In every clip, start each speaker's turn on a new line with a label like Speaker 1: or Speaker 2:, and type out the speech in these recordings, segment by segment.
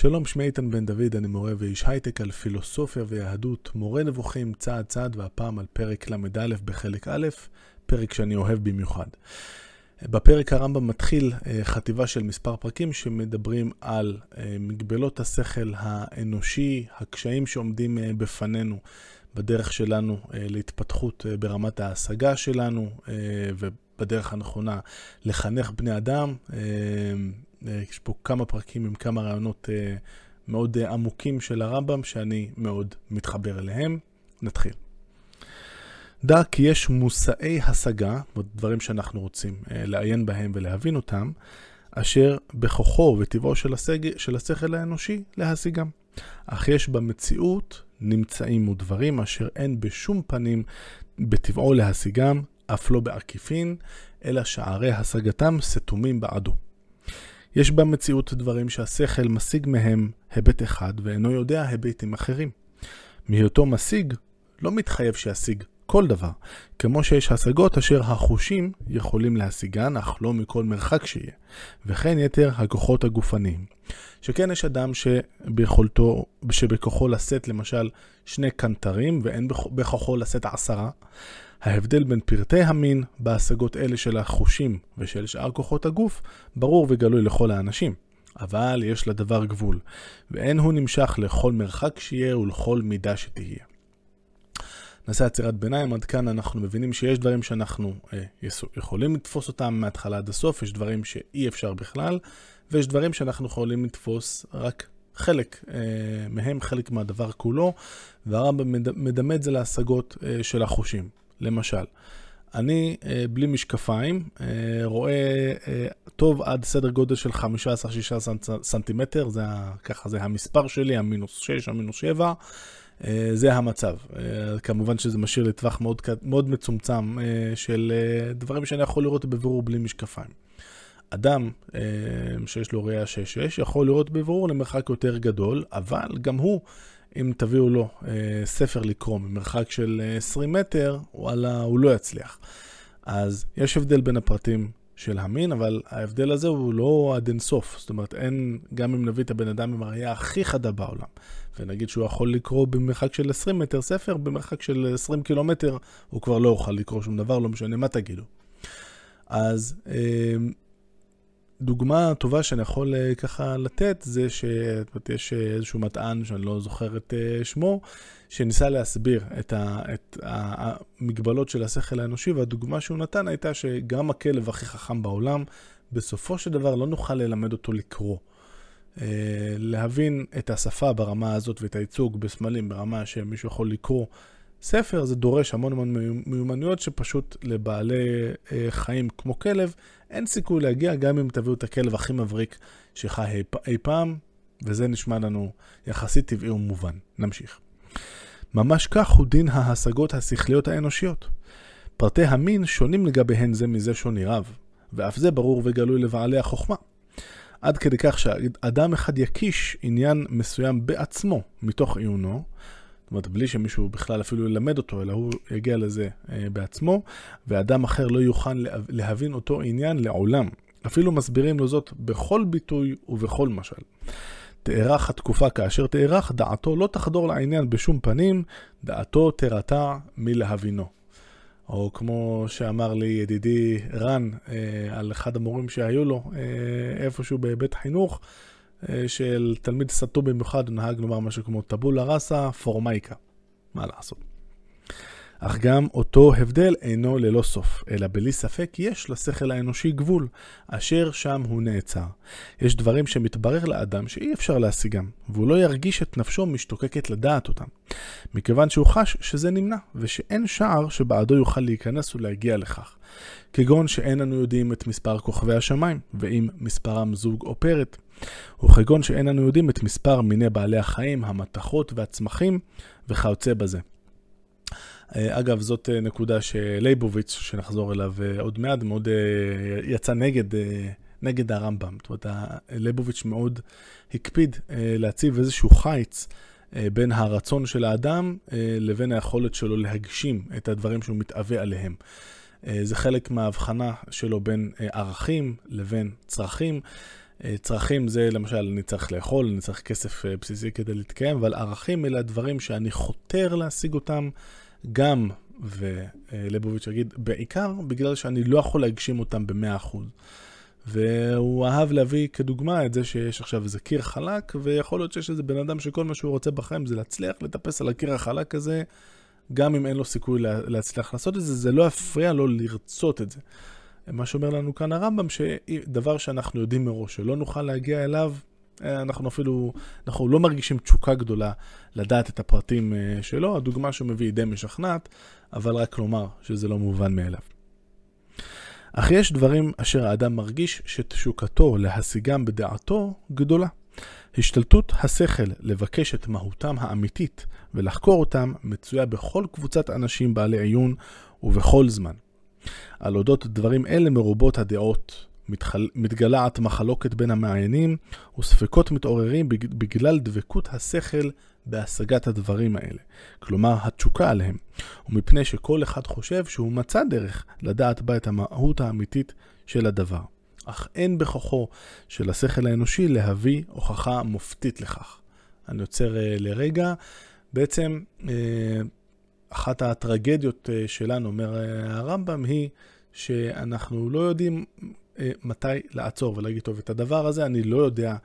Speaker 1: שלום, שמי איתן בן דוד, אני מורה ואיש הייטק על פילוסופיה ויהדות, מורה נבוכים צעד צעד, והפעם על פרק ל"א בחלק א', פרק שאני אוהב במיוחד. בפרק הרמב"ם מתחיל אה, חטיבה של מספר פרקים שמדברים על אה, מגבלות השכל האנושי, הקשיים שעומדים אה, בפנינו בדרך שלנו להתפתחות ברמת ההשגה שלנו ובדרך הנכונה לחנך בני אדם. יש פה כמה פרקים עם כמה רעיונות מאוד עמוקים של הרמב"ם שאני מאוד מתחבר אליהם. נתחיל. דע כי יש מושאי השגה, דברים שאנחנו רוצים אה, לעיין בהם ולהבין אותם, אשר בכוחו וטבעו של, הסג... של השכל האנושי להשיגם. אך יש במציאות נמצאים ודברים אשר אין בשום פנים בטבעו להשיגם, אף לא בעקיפין, אלא שערי השגתם סתומים בעדו. יש במציאות דברים שהשכל משיג מהם היבט אחד ואינו יודע היבטים אחרים. מהיותו משיג, לא מתחייב שישיג כל דבר, כמו שיש השגות אשר החושים יכולים להשיגן, אך לא מכל מרחק שיהיה, וכן יתר הכוחות הגופניים. שכן יש אדם שבכוחו לשאת למשל שני קנטרים, ואין בכוחו לשאת עשרה. ההבדל בין פרטי המין בהשגות אלה של החושים ושל שאר כוחות הגוף, ברור וגלוי לכל האנשים. אבל יש לדבר גבול, ואין הוא נמשך לכל מרחק שיהיה ולכל מידה שתהיה. נעשה עצירת ביניים, עד כאן אנחנו מבינים שיש דברים שאנחנו אה, יכולים לתפוס אותם מההתחלה עד הסוף, יש דברים שאי אפשר בכלל, ויש דברים שאנחנו יכולים לתפוס רק חלק אה, מהם, חלק מהדבר כולו, והרמב"ם מדמה את זה להשגות אה, של החושים. למשל, אני אה, בלי משקפיים אה, רואה אה, טוב עד סדר גודל של 15-16 סנטימטר, זה, ככה זה המספר שלי, המינוס 6, המינוס 7. אה, זה המצב. כמובן שזה משאיר לטווח מאוד, מאוד מצומצם של דברים שאני יכול לראות בבירור בלי משקפיים. אדם שיש לו ראייה 6-6 יכול לראות בבירור למרחק יותר גדול, אבל גם הוא, אם תביאו לו ספר לקרוא ממרחק של 20 מטר, וואלה, הוא לא יצליח. אז יש הבדל בין הפרטים של המין, אבל ההבדל הזה הוא לא עד אינסוף. זאת אומרת, אין, גם אם נביא את הבן אדם עם הראייה הכי חדה בעולם, ונגיד שהוא יכול לקרוא במרחק של 20 מטר ספר, במרחק של 20 קילומטר הוא כבר לא יוכל לקרוא שום דבר, לא משנה מה תגידו. אז אמ, דוגמה טובה שאני יכול אה, ככה לתת זה שיש איזשהו מטען שאני לא זוכר את אה, שמו, שניסה להסביר את, ה, את המגבלות של השכל האנושי, והדוגמה שהוא נתן הייתה שגם הכלב הכי חכם בעולם, בסופו של דבר לא נוכל ללמד אותו לקרוא. אה, להבין את השפה ברמה הזאת ואת הייצוג בסמלים ברמה שמישהו יכול לקרוא ספר, זה דורש המון המון מיומנויות שפשוט לבעלי אה, חיים כמו כלב, אין סיכוי להגיע גם אם תביאו את הכלב הכי מבריק שחי אי, אי פעם, וזה נשמע לנו יחסית טבעי ומובן. נמשיך. ממש כך הוא דין ההשגות השכליות האנושיות. פרטי המין שונים לגביהן זה מזה שוני רב, ואף זה ברור וגלוי לבעלי החוכמה. עד כדי כך שאדם אחד יקיש עניין מסוים בעצמו מתוך עיונו, זאת אומרת, בלי שמישהו בכלל אפילו ילמד אותו, אלא הוא יגיע לזה אה, בעצמו, ואדם אחר לא יוכל להבין אותו עניין לעולם. אפילו מסבירים לו זאת בכל ביטוי ובכל משל. תארך התקופה כאשר תארך, דעתו לא תחדור לעניין בשום פנים, דעתו תרתע מלהבינו. או כמו שאמר לי ידידי רן אה, על אחד המורים שהיו לו אה, איפשהו בבית חינוך, של תלמיד סטו במיוחד, הוא נהג לומר משהו כמו טבולה ראסה פורמייקה. מה לעשות? אך גם אותו הבדל אינו ללא סוף, אלא בלי ספק יש לשכל האנושי גבול, אשר שם הוא נעצר. יש דברים שמתברר לאדם שאי אפשר להשיגם, והוא לא ירגיש את נפשו משתוקקת לדעת אותם, מכיוון שהוא חש שזה נמנע, ושאין שער שבעדו יוכל להיכנס ולהגיע לכך. כגון שאין אנו יודעים את מספר כוכבי השמיים, ואם מספרם זוג או פרט, וכגון שאין אנו יודעים את מספר מיני בעלי החיים, המתכות והצמחים, וכיוצא בזה. אה, אגב, זאת אה, נקודה שלייבוביץ', שנחזור אליו אה, עוד מעט, מאוד יצא נגד, נגד הרמב"ם. זאת אומרת, לייבוביץ' מאוד הקפיד להציב איזשהו חיץ בין הרצון של האדם לבין היכולת שלו להגשים את הדברים שהוא מתאווה עליהם. זה חלק מההבחנה שלו בין ערכים לבין צרכים. צרכים זה למשל, אני צריך לאכול, אני צריך כסף בסיסי כדי להתקיים, אבל ערכים אלה הדברים שאני חותר להשיג אותם גם, ולבוביץ' יגיד, בעיקר בגלל שאני לא יכול להגשים אותם ב-100%. והוא אהב להביא כדוגמה את זה שיש עכשיו איזה קיר חלק, ויכול להיות שיש איזה בן אדם שכל מה שהוא רוצה בחיים זה להצליח לטפס על הקיר החלק הזה, גם אם אין לו סיכוי להצליח לעשות את זה, זה לא יפריע לו לרצות את זה. מה שאומר לנו כאן הרמב"ם, שדבר שאנחנו יודעים מראש שלא נוכל להגיע אליו, אנחנו אפילו, אנחנו לא מרגישים תשוקה גדולה לדעת את הפרטים אה, שלו. הדוגמה שהוא מביא היא די משכנעת, אבל רק לומר שזה לא מובן מאליו. אך יש דברים אשר האדם מרגיש שתשוקתו להשיגם בדעתו גדולה. השתלטות השכל לבקש את מהותם האמיתית ולחקור אותם מצויה בכל קבוצת אנשים בעלי עיון ובכל זמן. על אודות דברים אלה מרובות הדעות, מתחל... מתגלעת מחלוקת בין המעיינים וספקות מתעוררים בגלל דבקות השכל בהשגת הדברים האלה, כלומר התשוקה עליהם, ומפני שכל אחד חושב שהוא מצא דרך לדעת בה את המהות האמיתית של הדבר. אך אין בכוחו של השכל האנושי להביא הוכחה מופתית לכך. אני עוצר uh, לרגע. בעצם uh, אחת הטרגדיות uh, שלנו, אומר uh, הרמב"ם, היא שאנחנו לא יודעים מתי לעצור ולהגיד, טוב, את הדבר הזה אני לא יודע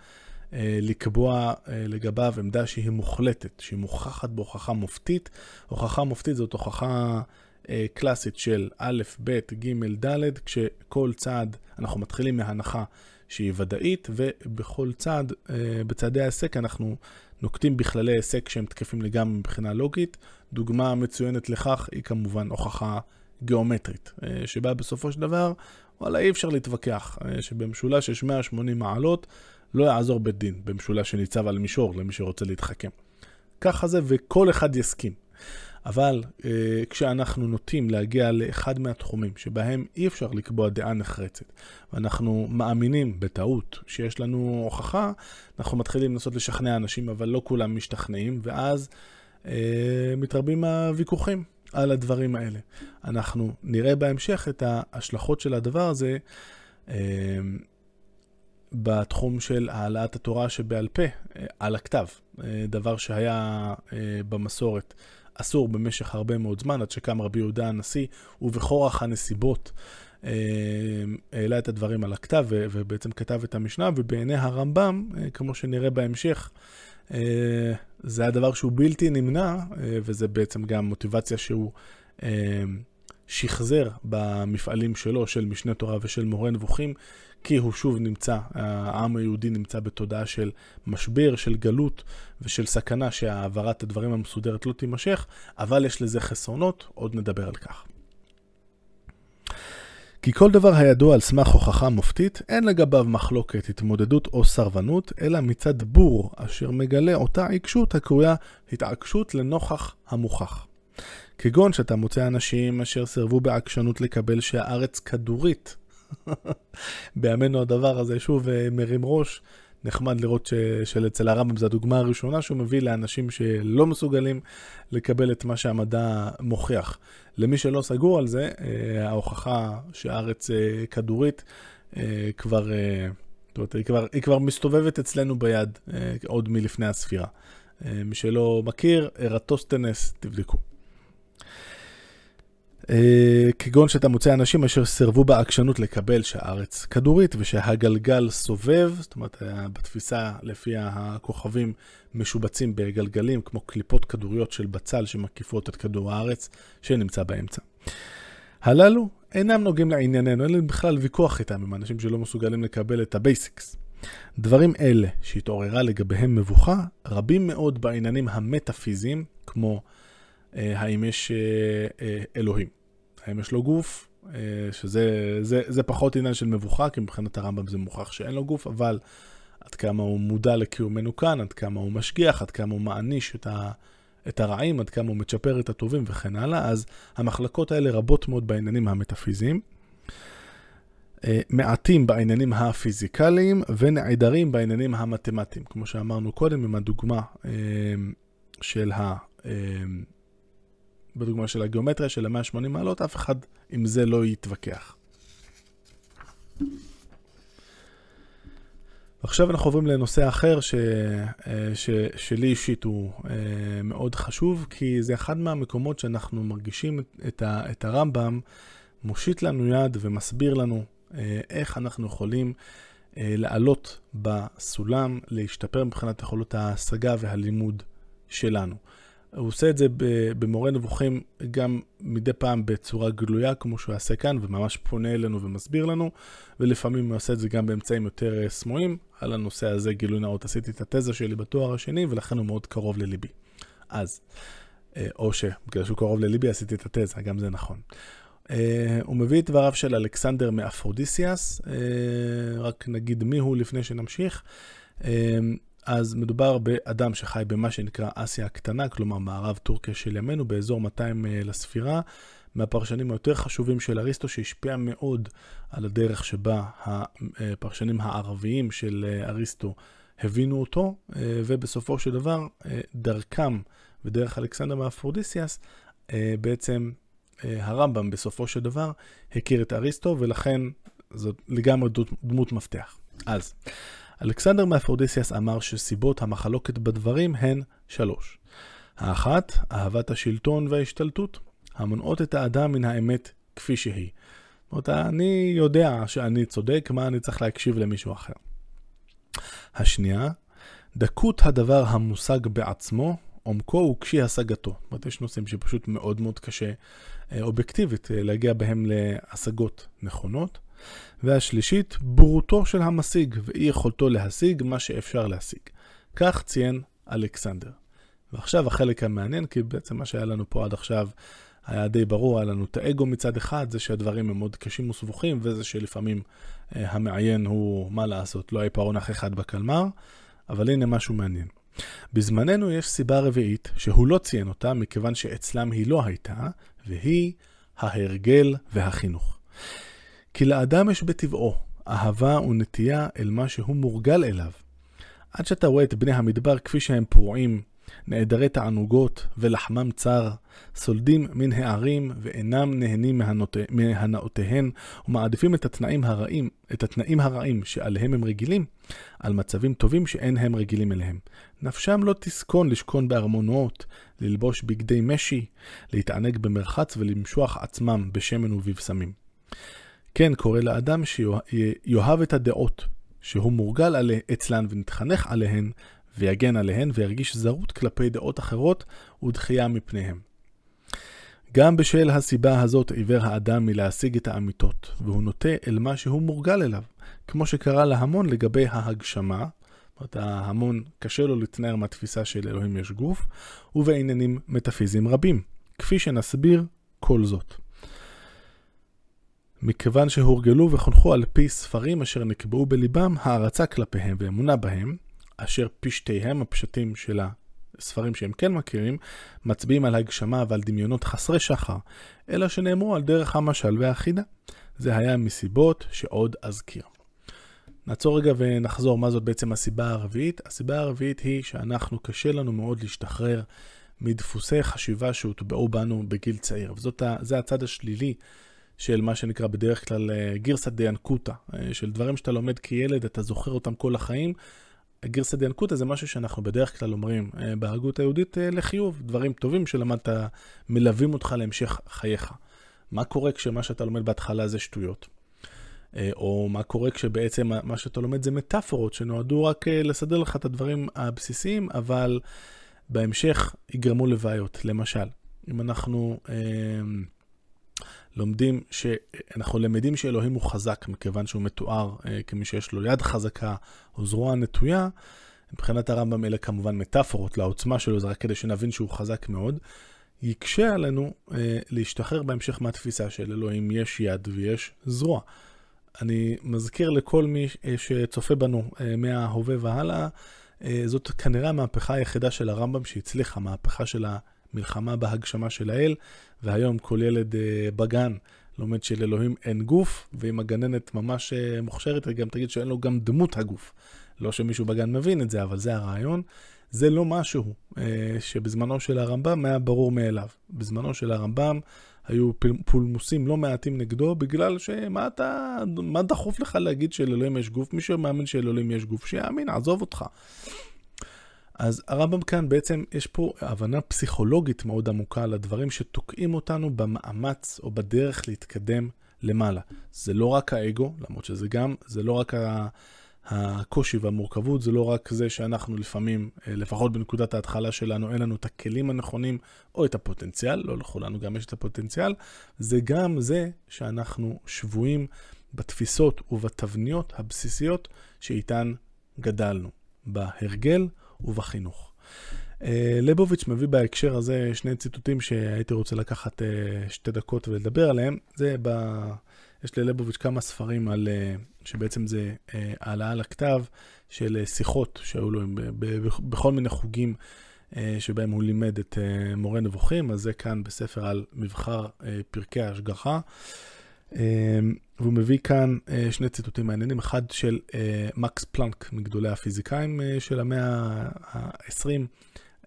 Speaker 1: אה, לקבוע אה, לגביו עמדה שהיא מוחלטת, שהיא מוכחת בהוכחה מופתית. הוכחה מופתית זאת הוכחה אה, קלאסית של א', ב', ג', ד', כשכל צעד, אנחנו מתחילים מהנחה שהיא ודאית, ובכל צעד, בצעדי ההיסק אנחנו נוקטים בכללי היסק שהם תקפים לגמרי מבחינה לוגית. דוגמה מצוינת לכך היא כמובן הוכחה גיאומטרית, שבה בסופו של דבר, וואלה, אי אפשר להתווכח, שבמשולש יש 180 מעלות, לא יעזור בית דין במשולש שניצב על מישור למי שרוצה להתחכם. ככה זה וכל אחד יסכים. אבל אה, כשאנחנו נוטים להגיע לאחד מהתחומים שבהם אי אפשר לקבוע דעה נחרצת, ואנחנו מאמינים בטעות שיש לנו הוכחה, אנחנו מתחילים לנסות לשכנע אנשים, אבל לא כולם משתכנעים, ואז אה, מתרבים הוויכוחים על הדברים האלה. אנחנו נראה בהמשך את ההשלכות של הדבר הזה. אה, בתחום של העלאת התורה שבעל פה אה, על הכתב, אה, דבר שהיה אה, במסורת אסור במשך הרבה מאוד זמן, עד שקם רבי יהודה הנשיא, ובכורח הנסיבות העלה את הדברים על הכתב ובעצם כתב את המשנה, ובעיני הרמב"ם, כמו שנראה בהמשך, זה היה דבר שהוא בלתי נמנע, וזה בעצם גם מוטיבציה שהוא שחזר במפעלים שלו, של משנה תורה ושל מורה נבוכים, כי הוא שוב נמצא, העם היהודי נמצא בתודעה של משבר, של גלות ושל סכנה שהעברת הדברים המסודרת לא תימשך, אבל יש לזה חסרונות, עוד נדבר על כך. כי כל דבר הידוע על סמך הוכחה מופתית, אין לגביו מחלוקת, התמודדות או סרבנות, אלא מצד בור, אשר מגלה אותה עיקשות הקרויה התעקשות לנוכח המוכח. כגון שאתה מוצא אנשים אשר סירבו בעקשנות לקבל שהארץ כדורית, בימינו הדבר הזה שוב אה, מרים ראש. נחמד לראות ש, שלצל הרמב"ם זו הדוגמה הראשונה שהוא מביא לאנשים שלא מסוגלים לקבל את מה שהמדע מוכיח. למי שלא סגור על זה, אה, ההוכחה שהארץ אה, כדורית כבר, זאת אומרת, היא כבר, היא כבר מסתובבת אצלנו ביד עוד מלפני הספירה. מי שלא מכיר, ארטוסטנס, תבדקו. אה, כגון שאתה מוצא אנשים אשר סירבו בעקשנות לקבל שהארץ כדורית ושהגלגל סובב, זאת אומרת, אה, בתפיסה לפי הכוכבים משובצים בגלגלים, כמו קליפות כדוריות של בצל שמקיפות את כדור הארץ שנמצא באמצע. הללו אינם נוגעים לענייננו, אין לנו בכלל ויכוח איתם, עם אנשים שלא מסוגלים לקבל את ה basics. דברים אלה שהתעוררה לגביהם מבוכה, רבים מאוד בעניינים המטאפיזיים, כמו האם יש אה, אה, אלוהים, האם יש לו גוף, שזה זה, זה פחות עניין של מבוכה, כי מבחינת הרמב"ם זה מוכח שאין לו גוף, אבל עד כמה הוא מודע לקיומנו כאן, עד כמה הוא משגיח, עד כמה הוא מעניש את, ה, את הרעים, עד כמה הוא מצ'פר את הטובים וכן הלאה, אז המחלקות האלה רבות מאוד בעניינים המטאפיזיים. מעטים בעניינים הפיזיקליים ונעדרים בעניינים המתמטיים, כמו שאמרנו קודם עם הדוגמה של ה... בדוגמה של הגיאומטריה של ה-180 מעלות, אף אחד עם זה לא יתווכח. עכשיו אנחנו עוברים לנושא אחר ש, ש, שלי אישית הוא מאוד חשוב, כי זה אחד מהמקומות שאנחנו מרגישים את, ה, את הרמב"ם מושיט לנו יד ומסביר לנו איך אנחנו יכולים לעלות בסולם, להשתפר מבחינת יכולות ההשגה והלימוד שלנו. הוא עושה את זה במורה נבוכים גם מדי פעם בצורה גלויה, כמו שהוא יעשה כאן, וממש פונה אלינו ומסביר לנו, ולפעמים הוא עושה את זה גם באמצעים יותר אה, סמויים. על הנושא הזה, גילוי נאות, עשיתי את התזה שלי בתואר השני, ולכן הוא מאוד קרוב לליבי. אז, אה, או שבגלל שהוא קרוב לליבי עשיתי את התזה, גם זה נכון. אה, הוא מביא את דבריו של אלכסנדר מאפרודיסיאס, רק נגיד מי הוא לפני שנמשיך. אז מדובר באדם שחי במה שנקרא אסיה הקטנה, כלומר מערב טורקיה של ימינו, באזור 200 אה, לספירה, מהפרשנים היותר חשובים של אריסטו, שהשפיע מאוד על הדרך שבה הפרשנים הערביים של אה, אריסטו הבינו אותו, אה, ובסופו של דבר, דרכם ודרך אלכסנדר מאפרודיסיאס, בעצם הרמב"ם בסופו של דבר הכיר את אריסטו, ולכן זאת לגמרי דמות מפתח. אז, אלכסנדר מאפרודיסיאס אמר שסיבות המחלוקת בדברים הן שלוש. האחת, אהבת השלטון וההשתלטות, המונעות את האדם מן האמת כפי שהיא. זאת אומרת, אני יודע שאני צודק, מה אני צריך להקשיב למישהו אחר. השנייה, דקות הדבר המושג בעצמו, עומקו וקשי השגתו. זאת אומרת, יש נושאים שפשוט מאוד מאוד קשה אה, אובייקטיבית אה, להגיע בהם להשגות נכונות. והשלישית, בורותו של המשיג ואי יכולתו להשיג מה שאפשר להשיג. כך ציין אלכסנדר. ועכשיו החלק המעניין, כי בעצם מה שהיה לנו פה עד עכשיו היה די ברור, היה לנו את האגו מצד אחד, זה שהדברים הם מאוד קשים וסבוכים, וזה שלפעמים אה, המעיין הוא, מה לעשות, לא העיפרון אח אחד בקלמר, אבל הנה משהו מעניין. בזמננו יש סיבה רביעית שהוא לא ציין אותה, מכיוון שאצלם היא לא הייתה, והיא ההרגל והחינוך. כי לאדם יש בטבעו אהבה ונטייה אל מה שהוא מורגל אליו. עד שאתה רואה את בני המדבר כפי שהם פרועים, נעדרי תענוגות ולחמם צר, סולדים מן הערים ואינם נהנים מהנאותיהן ומעדיפים את התנאים הרעים, את התנאים הרעים שעליהם הם רגילים, על מצבים טובים שאין הם רגילים אליהם. נפשם לא תסכון לשכון בארמונות, ללבוש בגדי משי, להתענג במרחץ ולמשוח עצמם בשמן ובבשמים. כן קורא לאדם שיאהב את הדעות שהוא מורגל עליה, אצלן ונתחנך עליהן, ויגן עליהן וירגיש זרות כלפי דעות אחרות ודחייה מפניהם. גם בשל הסיבה הזאת עיוור האדם מלהשיג את האמיתות, והוא נוטה אל מה שהוא מורגל אליו, כמו שקרה להמון לגבי ההגשמה, זאת אומרת, ההמון קשה לו להתנער מהתפיסה של אלוהים יש גוף, ובעניינים מטאפיזיים רבים, כפי שנסביר כל זאת. מכיוון שהורגלו וחונכו על פי ספרים אשר נקבעו בליבם הערצה כלפיהם ואמונה בהם, אשר פשטיהם, הפשטים של הספרים שהם כן מכירים, מצביעים על הגשמה ועל דמיונות חסרי שחר, אלא שנאמרו על דרך המשל והחידה. זה היה מסיבות שעוד אזכיר. נעצור רגע ונחזור מה זאת בעצם הסיבה הרביעית. הסיבה הרביעית היא שאנחנו, קשה לנו מאוד להשתחרר מדפוסי חשיבה שהוטבעו בנו בגיל צעיר. וזה הצד השלילי של מה שנקרא בדרך כלל אה, גירסא דיאנקותא, אה, של דברים שאתה לומד כילד, אתה זוכר אותם כל החיים. גירסא דיאנקותא זה משהו שאנחנו בדרך כלל אומרים אה, בהגות היהודית לחיוב, דברים טובים שלמדת מלווים אותך להמשך חייך. מה קורה כשמה שאתה לומד בהתחלה זה שטויות? או מה קורה כשבעצם מה שאתה לומד זה מטאפורות שנועדו רק לסדר לך את הדברים הבסיסיים, אבל בהמשך יגרמו לבעיות. למשל, אם אנחנו... לומדים שאנחנו למדים שאלוהים הוא חזק, מכיוון שהוא מתואר אה, כמי שיש לו יד חזקה או זרוע נטויה. מבחינת הרמב"ם אלה כמובן מטאפורות לעוצמה שלו, זה רק כדי שנבין שהוא חזק מאוד. יקשה עלינו אה, להשתחרר בהמשך מהתפיסה של אלוהים יש יד ויש זרוע. אני מזכיר לכל מי אה, שצופה בנו אה, מההווה והלאה, אה, זאת כנראה המהפכה היחידה של הרמב"ם שהצליחה, המהפכה של המלחמה בהגשמה של האל, והיום כל ילד uh, בגן לומד שלאלוהים אין גוף, ואם הגננת ממש uh, מוכשרת, היא גם תגיד שאין לו גם דמות הגוף. לא שמישהו בגן מבין את זה, אבל זה הרעיון. זה לא משהו uh, שבזמנו של הרמב"ם היה ברור מאליו. בזמנו של הרמב"ם היו פולמוסים לא מעטים נגדו, בגלל שמה אתה, מה דחוף לך להגיד שלאלוהים יש גוף? מי שמאמין שלאלוהים יש גוף, שיאמין, עזוב אותך. אז הרמב"ם כאן בעצם, יש פה הבנה פסיכולוגית מאוד עמוקה לדברים שתוקעים אותנו במאמץ או בדרך להתקדם למעלה. זה לא רק האגו, למרות שזה גם, זה לא רק. הקושי והמורכבות זה לא רק זה שאנחנו לפעמים, אה, לפחות בנקודת ההתחלה שלנו, אין לנו את הכלים הנכונים או את הפוטנציאל, לא לכולנו גם יש את הפוטנציאל, זה גם זה שאנחנו שבויים בתפיסות ובתבניות הבסיסיות שאיתן גדלנו, בהרגל ובחינוך. אה, ליבוביץ' מביא בהקשר הזה שני ציטוטים שהייתי רוצה לקחת אה, שתי דקות ולדבר עליהם. זה ב... יש לליבוביץ' כמה ספרים על, אה, שבעצם זה העלאה לכתב של שיחות שהיו לו בכל מיני חוגים שבהם הוא לימד את מורה נבוכים, אז זה כאן בספר על מבחר פרקי ההשגחה. והוא מביא כאן שני ציטוטים מעניינים, אחד של מקס פלנק, מגדולי הפיזיקאים של המאה ה-20,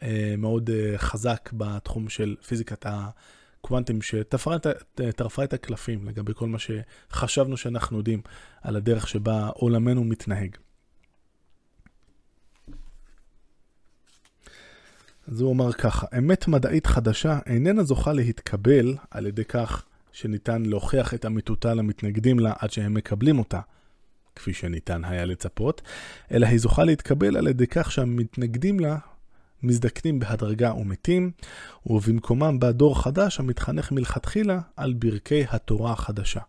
Speaker 1: אה, מאוד אה, חזק בתחום של פיזיקת הקוונטים, שטרפה את הקלפים לגבי כל מה שחשבנו שאנחנו יודעים על הדרך שבה עולמנו מתנהג. אז הוא אומר ככה, אמת מדעית חדשה איננה זוכה להתקבל על ידי כך שניתן להוכיח את אמיתותה למתנגדים לה עד שהם מקבלים אותה, כפי שניתן היה לצפות, אלא היא זוכה להתקבל על ידי כך שהמתנגדים לה מזדקנים בהדרגה ומתים, ובמקומם בא דור חדש המתחנך מלכתחילה על ברכי התורה החדשה.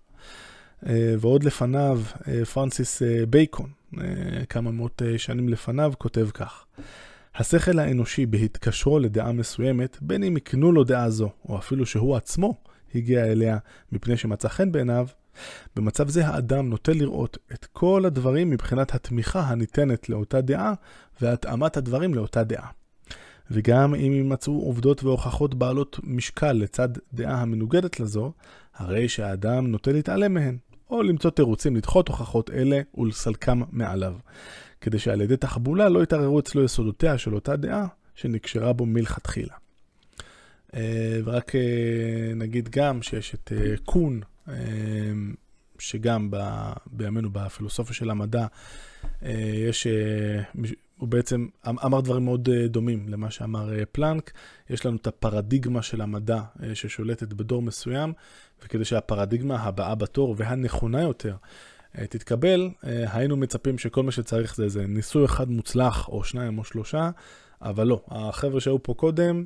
Speaker 1: אה, ועוד לפניו, אה, פרנסיס אה, בייקון, כמה מאות שנים לפניו, כותב כך: השכל האנושי בהתקשרו לדעה מסוימת, בין אם יקנו לו דעה זו, או אפילו שהוא עצמו הגיע אליה מפני שמצא חן בעיניו, במצב זה האדם נוטה לראות את כל הדברים מבחינת התמיכה הניתנת לאותה דעה והתאמת הדברים לאותה דעה. וגם אם יימצאו עובדות והוכחות בעלות משקל לצד דעה המנוגדת לזו, הרי שהאדם נוטה להתעלם מהן, או למצוא תירוצים לדחות הוכחות אלה ולסלקם מעליו, כדי שעל ידי תחבולה לא יתערערו אצלו יסודותיה של אותה דעה שנקשרה בו מלכתחילה. אה, ורק אה, נגיד גם שיש את אה, קון, שגם בימינו בפילוסופיה של המדע יש הוא בעצם אמ-, אמר דברים מאוד דומים למה שאמר פלנק. יש לנו את הפרדיגמה של המדע ששולטת בדור מסוים, וכדי שהפרדיגמה הבאה בתור והנכונה יותר תתקבל, היינו מצפים שכל מה שצריך זה איזה ניסוי אחד מוצלח, או שניים או שלושה, אבל לא. החבר'ה שהיו פה קודם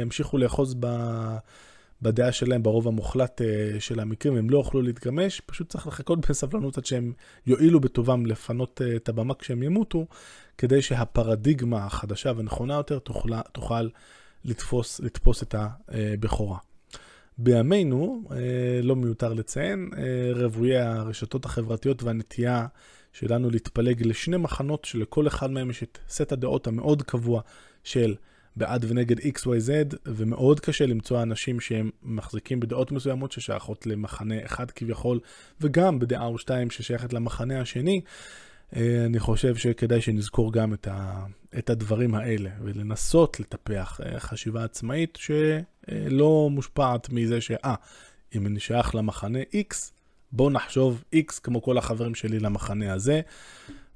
Speaker 1: ימשיכו לאחוז ב... בדעה שלהם ברוב המוחלט uh, של המקרים, הם לא יוכלו להתגמש, פשוט צריך לחכות בסבלנות עד שהם יואילו בטובם לפנות uh, את הבמה כשהם ימותו, כדי שהפרדיגמה החדשה ונכונה יותר תוכל, תוכל לתפוס, לתפוס את הבכורה. בימינו, לא מיותר לציין, רבויי הרשתות החברתיות והנטייה שלנו להתפלג לשני מחנות שלכל אחד מהם יש את סט הדעות המאוד קבוע של בעד ונגד XYZ, ומאוד קשה למצוא אנשים שהם מחזיקים בדעות מסוימות ששייכות למחנה אחד כביכול, וגם בדעה או שתיים ששייכת למחנה השני. אה, אני חושב שכדאי שנזכור גם את, ה, את הדברים האלה, ולנסות לטפח אה, חשיבה עצמאית שלא מושפעת מזה שאה, אם אני שייך למחנה X, בוא נחשוב X כמו כל החברים שלי למחנה הזה.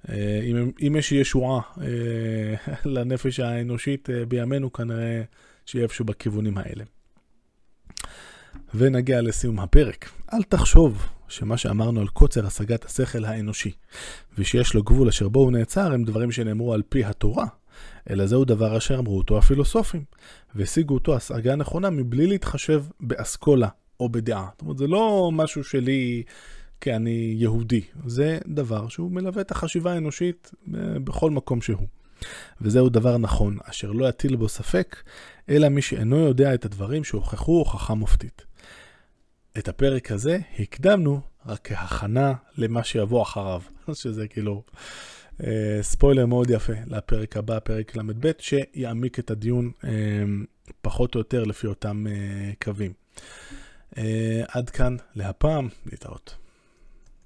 Speaker 1: אה, אם, אם יש ישועה אה, לנפש האנושית אה, בימינו, כנראה שיהיה איפשהו בכיוונים האלה. ונגיע לסיום הפרק. אל תחשוב שמה שאמרנו על קוצר השגת השכל האנושי, ושיש לו גבול אשר בו הוא נעצר, הם דברים שנאמרו על פי התורה, אלא זהו דבר אשר אמרו אותו הפילוסופים, והשיגו אותו השגה נכונה מבלי להתחשב באסכולה או בדעה. זאת אומרת, זה לא משהו שלי כי אני יהודי. זה דבר שהוא מלווה את החשיבה האנושית אה, בכל מקום שהוא. וזהו דבר נכון, אשר לא יטיל בו ספק, אלא מי שאינו יודע את הדברים שהוכחו הוכחה מופתית. את הפרק הזה הקדמנו רק כהכנה למה שיבוא אחריו, שזה כאילו אה, ספוילר מאוד יפה לפרק הבא, פרק ל"ב, שיעמיק את הדיון אה, פחות או יותר לפי אותם אה, קווים. אה, עד כאן להפעם, להתראות.